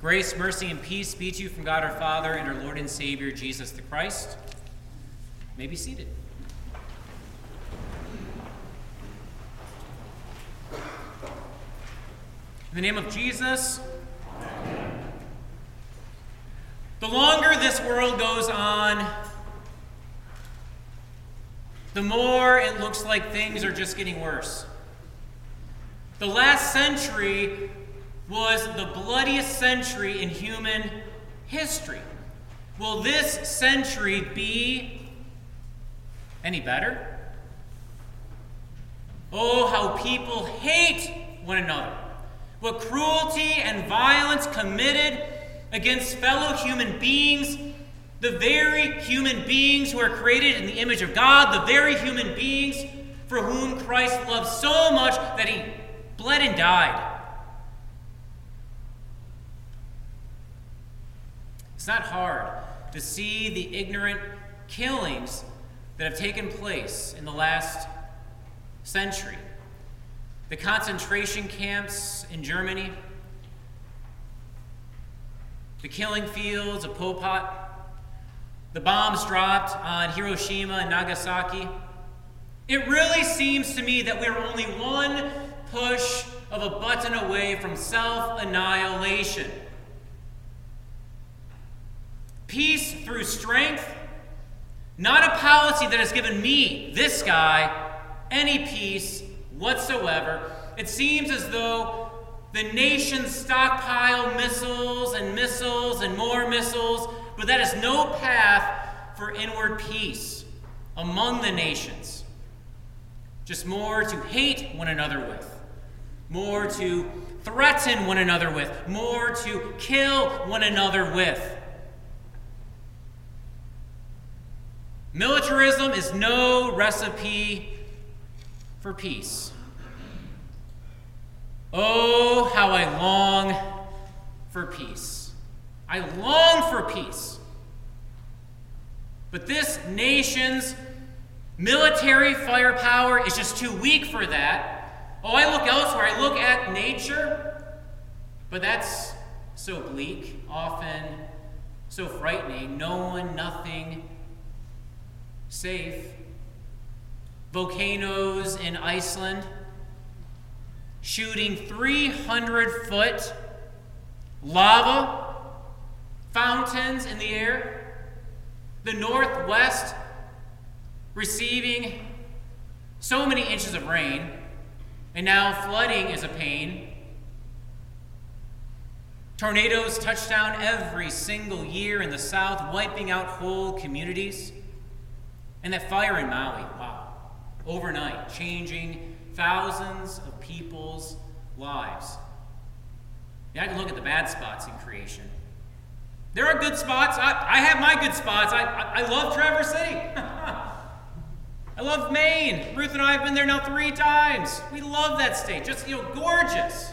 Grace, mercy, and peace be to you from God our Father and our Lord and Savior, Jesus the Christ. You may be seated. In the name of Jesus, the longer this world goes on, the more it looks like things are just getting worse. The last century was the bloodiest century in human history. Will this century be any better? Oh, how people hate one another. What cruelty and violence committed against fellow human beings, the very human beings who are created in the image of God, the very human beings for whom Christ loved so much that he bled and died. It's not hard to see the ignorant killings that have taken place in the last century. The concentration camps in Germany, the killing fields of Pol Pot, the bombs dropped on Hiroshima and Nagasaki. It really seems to me that we're only one push of a button away from self annihilation. Peace through strength, not a policy that has given me, this guy, any peace whatsoever. It seems as though the nations stockpile missiles and missiles and more missiles, but that is no path for inward peace among the nations. Just more to hate one another with, more to threaten one another with, more to kill one another with. Militarism is no recipe for peace. Oh, how I long for peace. I long for peace. But this nation's military firepower is just too weak for that. Oh, I look elsewhere. I look at nature, but that's so bleak, often so frightening. No one, nothing safe. Volcanoes in Iceland shooting 300 foot lava fountains in the air. The Northwest receiving so many inches of rain, and now flooding is a pain. Tornadoes touch down every single year in the South, wiping out whole communities. And that fire in Maui, wow, overnight, changing thousands of people's lives. Yeah, I can look at the bad spots in creation. There are good spots. I, I have my good spots. I, I, I love Traverse City. I love Maine. Ruth and I have been there now three times. We love that state. Just, you know, gorgeous.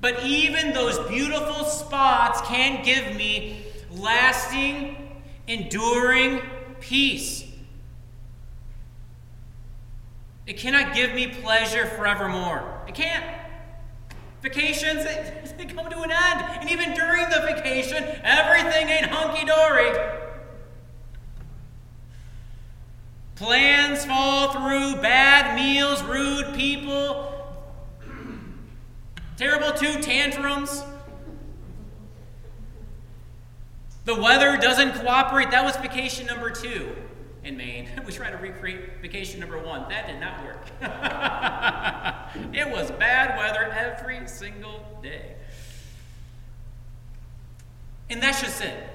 But even those beautiful spots can't give me lasting enduring peace. It cannot give me pleasure forevermore. It can't. Vacations, they, come to an end. And even during the vacation, everything ain't hunky dory. Plans fall through, bad meals, rude people, terrible two tantrums. The weather doesn't cooperate. That was vacation number two in Maine. We tried to recreate vacation number one. That did not work. it was bad weather every single day. And that's just it.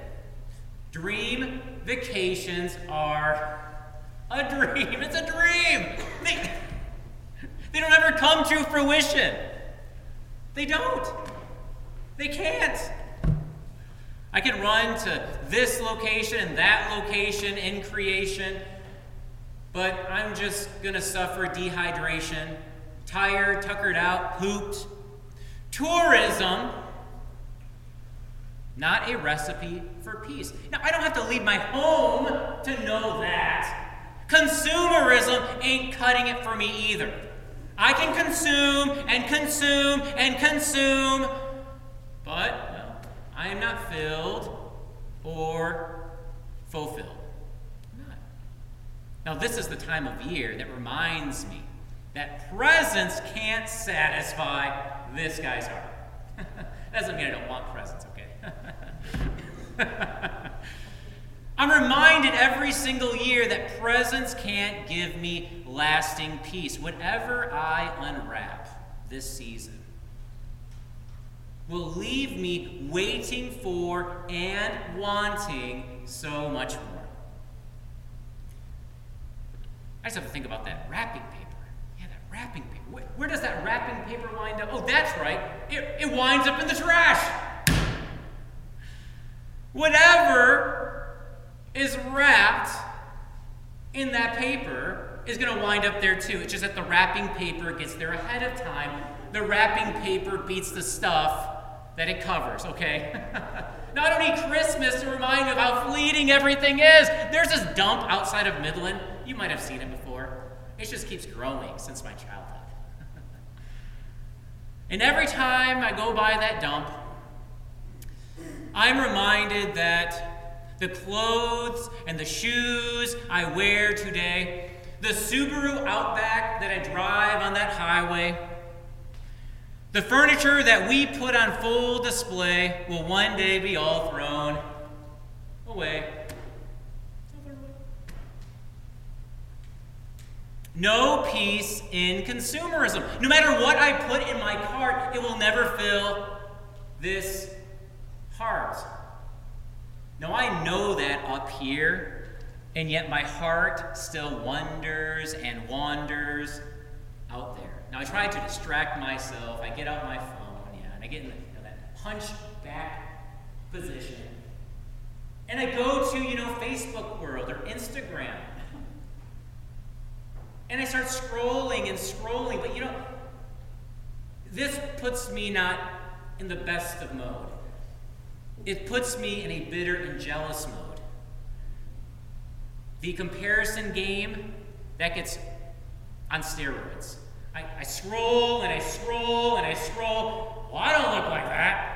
Dream vacations are a dream. It's a dream. They, they don't ever come to fruition. They don't. They can't. I can run to this location and that location in creation, but I'm just going to suffer dehydration, tired, tuckered out, pooped. Tourism, not a recipe for peace. Now, I don't have to leave my home to know that. Consumerism ain't cutting it for me either. I can consume and consume and consume, I am not filled or fulfilled. Now, this is the time of year that reminds me that presents can't satisfy this guy's heart. Doesn't mean I don't want presents, okay? I'm reminded every single year that presents can't give me lasting peace. Whatever I unwrap this season will leave me waiting for and wanting so much more. I just have to think about that wrapping paper. Yeah, that wrapping paper. Where, where does that wrapping paper wind up? Oh, that's right. It, it winds up in the trash. Whatever is wrapped in that paper is going to wind up there too. It's just that the wrapping paper gets there ahead of time. The wrapping paper beats the stuff that it covers, okay? now, I don't need Christmas to remind me of how fleeting everything is. There's this dump outside of Midland. You might have seen it before. It just keeps growing since my childhood. and every time I go by that dump, I'm reminded that the clothes and the shoes I wear today, the Subaru Outback that I drive on that highway, the furniture that we put on full display will one day be all thrown away. No peace in consumerism. No matter what I put in my cart, it will never fill this heart. Now, I know that up here, and yet my heart still wonders and wanders. I try to distract myself. I get out my phone, yeah, and I get in, the, you know, that hunch back position. And I go to, you know, Facebook world or Instagram and I start scrolling and scrolling, but you know, this puts me not in the best of mode. It puts me in a bitter and jealous mode. The comparison game, that gets on steroids. I, I scroll and I scroll and I scroll. Well, I don't look like that.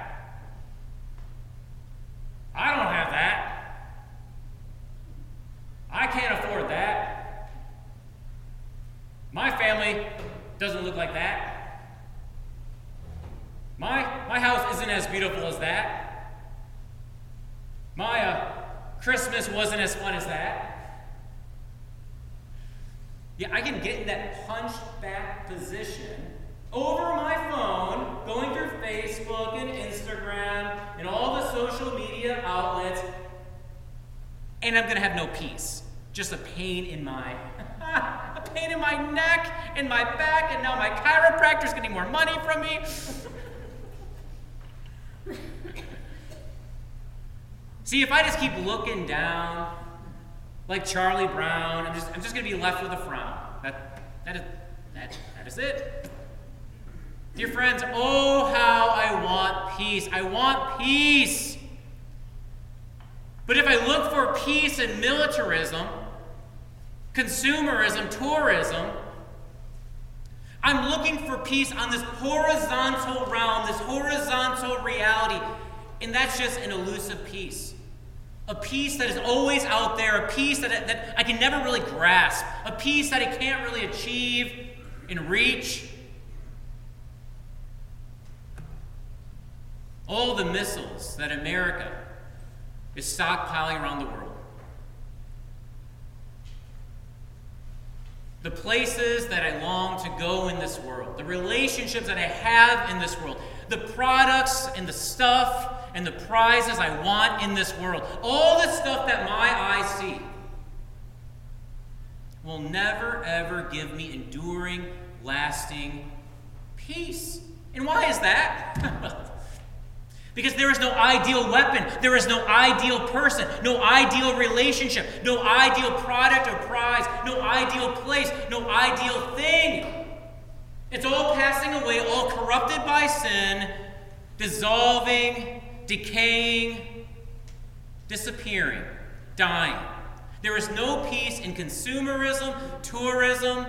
I don't have that. I can't afford that. My family doesn't look like that. My, my house isn't as beautiful as that. My uh, Christmas wasn't as fun as that. I can get in that hunched back position over my phone, going through Facebook and Instagram and all the social media outlets, and I'm going to have no peace. Just a pain in my a pain in my neck and my back, and now my chiropractor's getting more money from me. See, if I just keep looking down like Charlie Brown, I'm just, I'm just going to be left with a frown. That, that, is, that, that is it. Dear friends, oh, how I want peace. I want peace. But if I look for peace in militarism, consumerism, tourism. I'm looking for peace on this horizontal realm, this horizontal reality. And that's just an elusive peace. A peace that is always out there, a peace that, that I can never really grasp, a peace that I can't really achieve and reach. All the missiles that America is stockpiling around the world. the places that I long to go in this world, the relationships that I have in this world, the products and the stuff and the prizes I want in this world, all the stuff that my eyes see will never ever give me enduring, lasting peace. And why is that? Because there is no ideal weapon, there is no ideal person, no ideal relationship, no ideal product or prize, no ideal place, no ideal thing. It's all passing away, all corrupted by sin, dissolving, decaying, disappearing, dying. There is no peace in consumerism, tourism,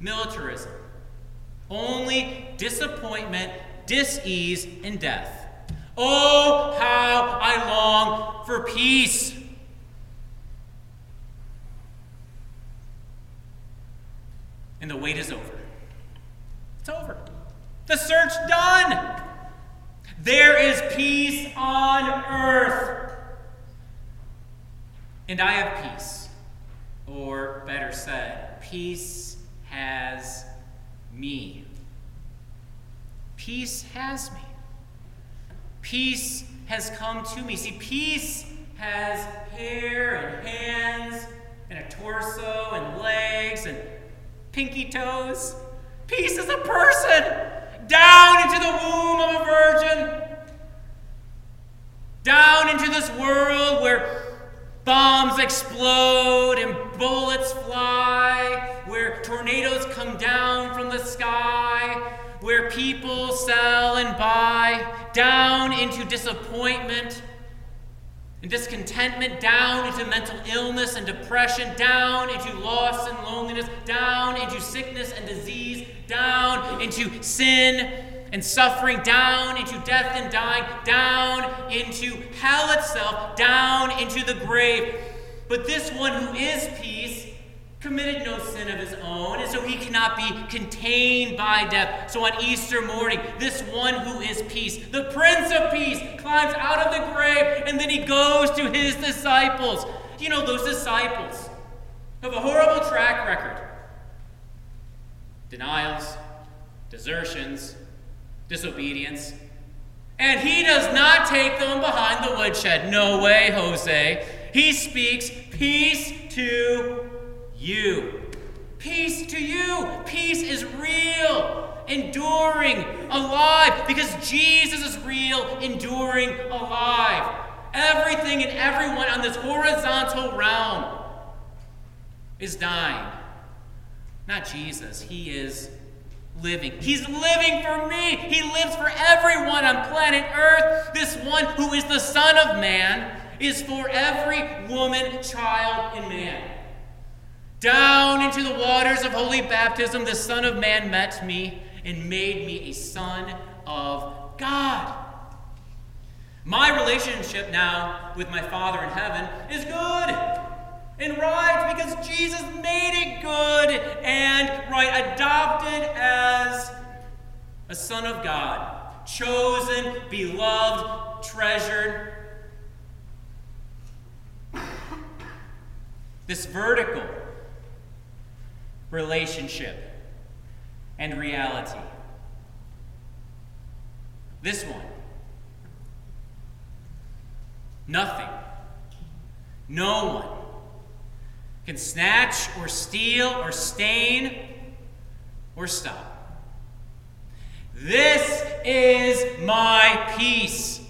militarism. Only disappointment, disease, and death. Oh, how I long for peace. And the wait is over. It's over. The search done. There is peace on earth. And I have peace. Or better said, peace has me. Peace has me. Peace has come to me. See, peace has hair and hands and a torso and legs and pinky toes. Peace is a person down into the womb of a virgin, bombs explode and bullets fly, where tornadoes come down from the sky, where people sell and buy, down into disappointment and discontentment, down into mental illness and depression, down into loss and loneliness, down into sickness and disease, down into sin and suffering, down into death and dying, down into hell itself, down into the grave. But this one who is peace committed no sin of his own, and so he cannot be contained by death. So on Easter morning, this one who is peace, the Prince of Peace, climbs out of the grave, and then he goes to his disciples. You know, those disciples have a horrible track record denials, desertions, disobedience. And he does not take them behind the woodshed. No way, Jose. He speaks peace to you. Peace to you. Peace is real, enduring, alive, because Jesus is real, enduring, alive. Everything and everyone on this horizontal realm is dying. Not Jesus. He is living. He's living for me. He lives for everyone on planet Earth. This one who is the Son of Man is for every woman, child, and man. Down into the waters of holy baptism, the Son of Man met me and made me a son of God. My relationship now with my Father in heaven is good and right because Jesus made it good and right, adopted as a son of God, chosen, beloved, treasured. This vertical relationship and reality. This one. Nothing. No one can snatch or steal or stain or stop. This is my peace.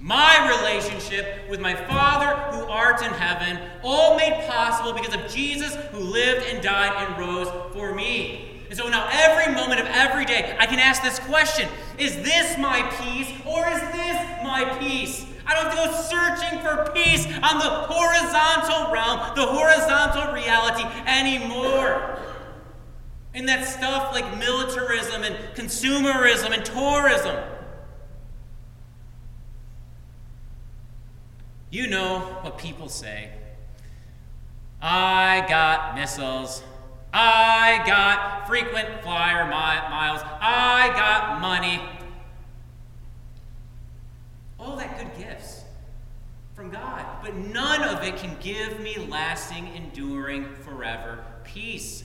My relationship with my Father who art in heaven, all made possible because of Jesus who lived and died and rose for me. And so now, every moment of every day, I can ask this question Is this my peace or is this my peace? I don't have to go searching for peace on the horizontal realm, the horizontal reality anymore. And that stuff like militarism and consumerism and tourism. You know what people say. I got missiles. I got frequent flyer mi- miles. I got money. All that good gifts from God. But none of it can give me lasting, enduring, forever peace.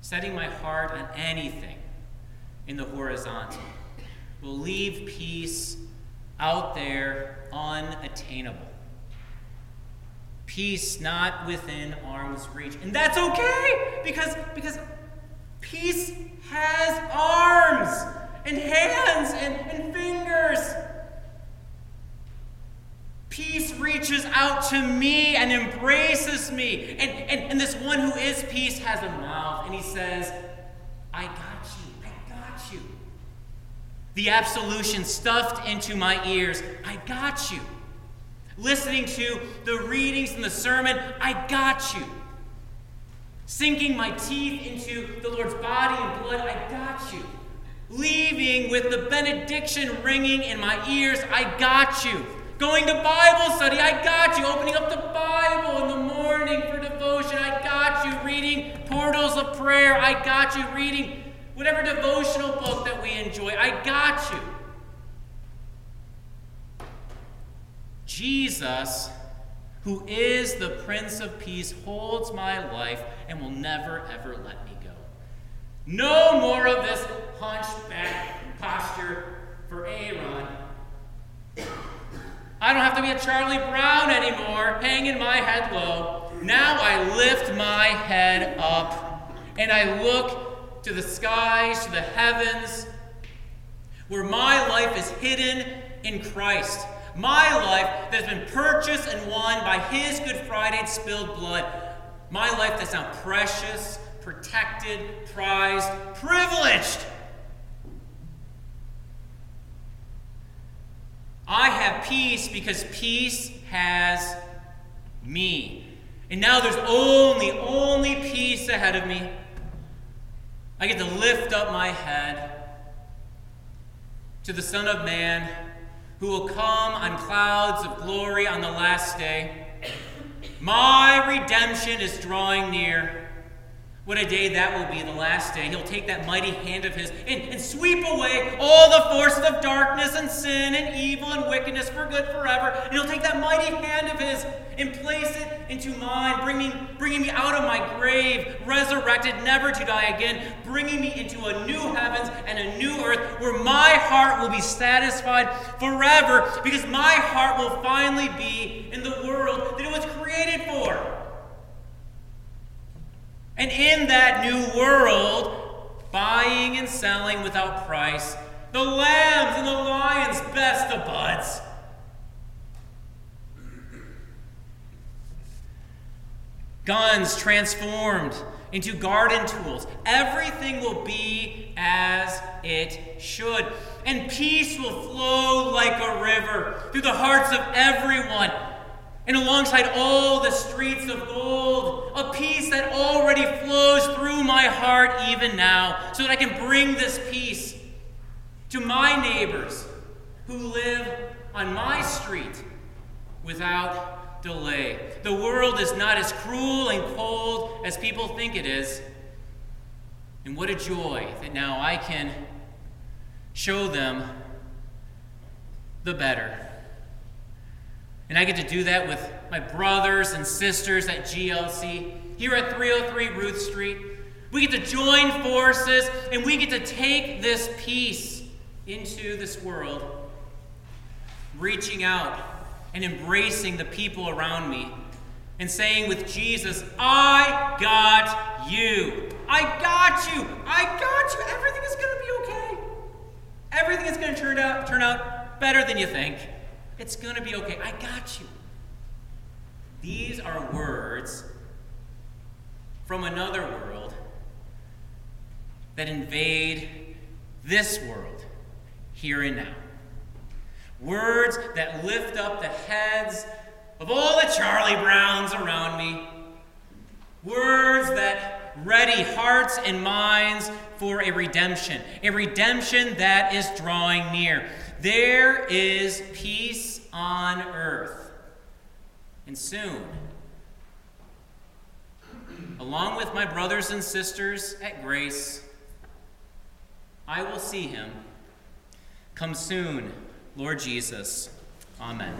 Setting my heart on anything in the horizontal will leave peace out there unattainable. Peace not within arm's reach. And that's okay because, because peace has arms and hands and, and fingers. Peace reaches out to me and embraces me. And, and, and this one who is peace has a mouth and he says, I got you, I got you. The absolution stuffed into my ears, I got you. Listening to the readings and the sermon, I got you. sinking my teeth into the Lord's body and blood, I got you. Leaving with the benediction ringing in my ears, I got you. Going to Bible study, I got you. Opening up the Bible in the morning for devotion, I got you. Reading portals of prayer, I got you. Reading whatever devotional book that we enjoy, I got you. Jesus who is the Prince of Peace, holds my life and will never, ever let me. No more of this hunchback posture for Aaron. I don't have to be a Charlie Brown anymore, hanging my head low. Now I lift my head up and I look to the skies, to the heavens, where my life is hidden in Christ. My life that has been purchased and won by His Good Friday spilled blood. My life that's now precious, protected, prized, privileged. I have peace because peace has me. And now there's only, only peace ahead of me. I get to lift up my head to the Son of Man who will come on clouds of glory on the last day. My redemption is drawing near. What a day that will be, the last day. He'll take that mighty hand of his and, and sweep away all the forces of darkness and sin and evil and wickedness for good forever. And he'll take that mighty hand of his and place it into mine, bringing, bringing me out of my grave, resurrected, never to die again, bringing me into a new heavens and a new earth where my heart will be satisfied forever because my heart will finally be in the world that it was created for. And in that new world, buying and selling without price, the lambs and the lions best of buds. Guns transformed into garden tools. Everything will be as it should. And peace will flow like a river through the hearts of everyone and alongside all the streets of gold, a peace that already flows through my heart even now, so that I can bring this peace to my neighbors who live on my street without delay. The world is not as cruel and cold as people think it is. And what a joy that now I can show them the better. And I get to do that with my brothers and sisters at GLC here at 303 Ruth Street. We get to join forces and we get to take this peace into this world, reaching out and embracing the people around me and saying with Jesus, I got you. I got you. I got you. Everything is going to be okay. Everything is going to turn out, turn out better than you think. It's going to be okay. I got you. These are words from another world that invade this world here and now. Words that lift up the heads of all the Charlie Browns around me. Words that ready hearts and minds for a redemption, a redemption that is drawing near. There is peace on earth. And soon, along with my brothers and sisters at Grace, I will see him. Come soon, Lord Jesus. Amen.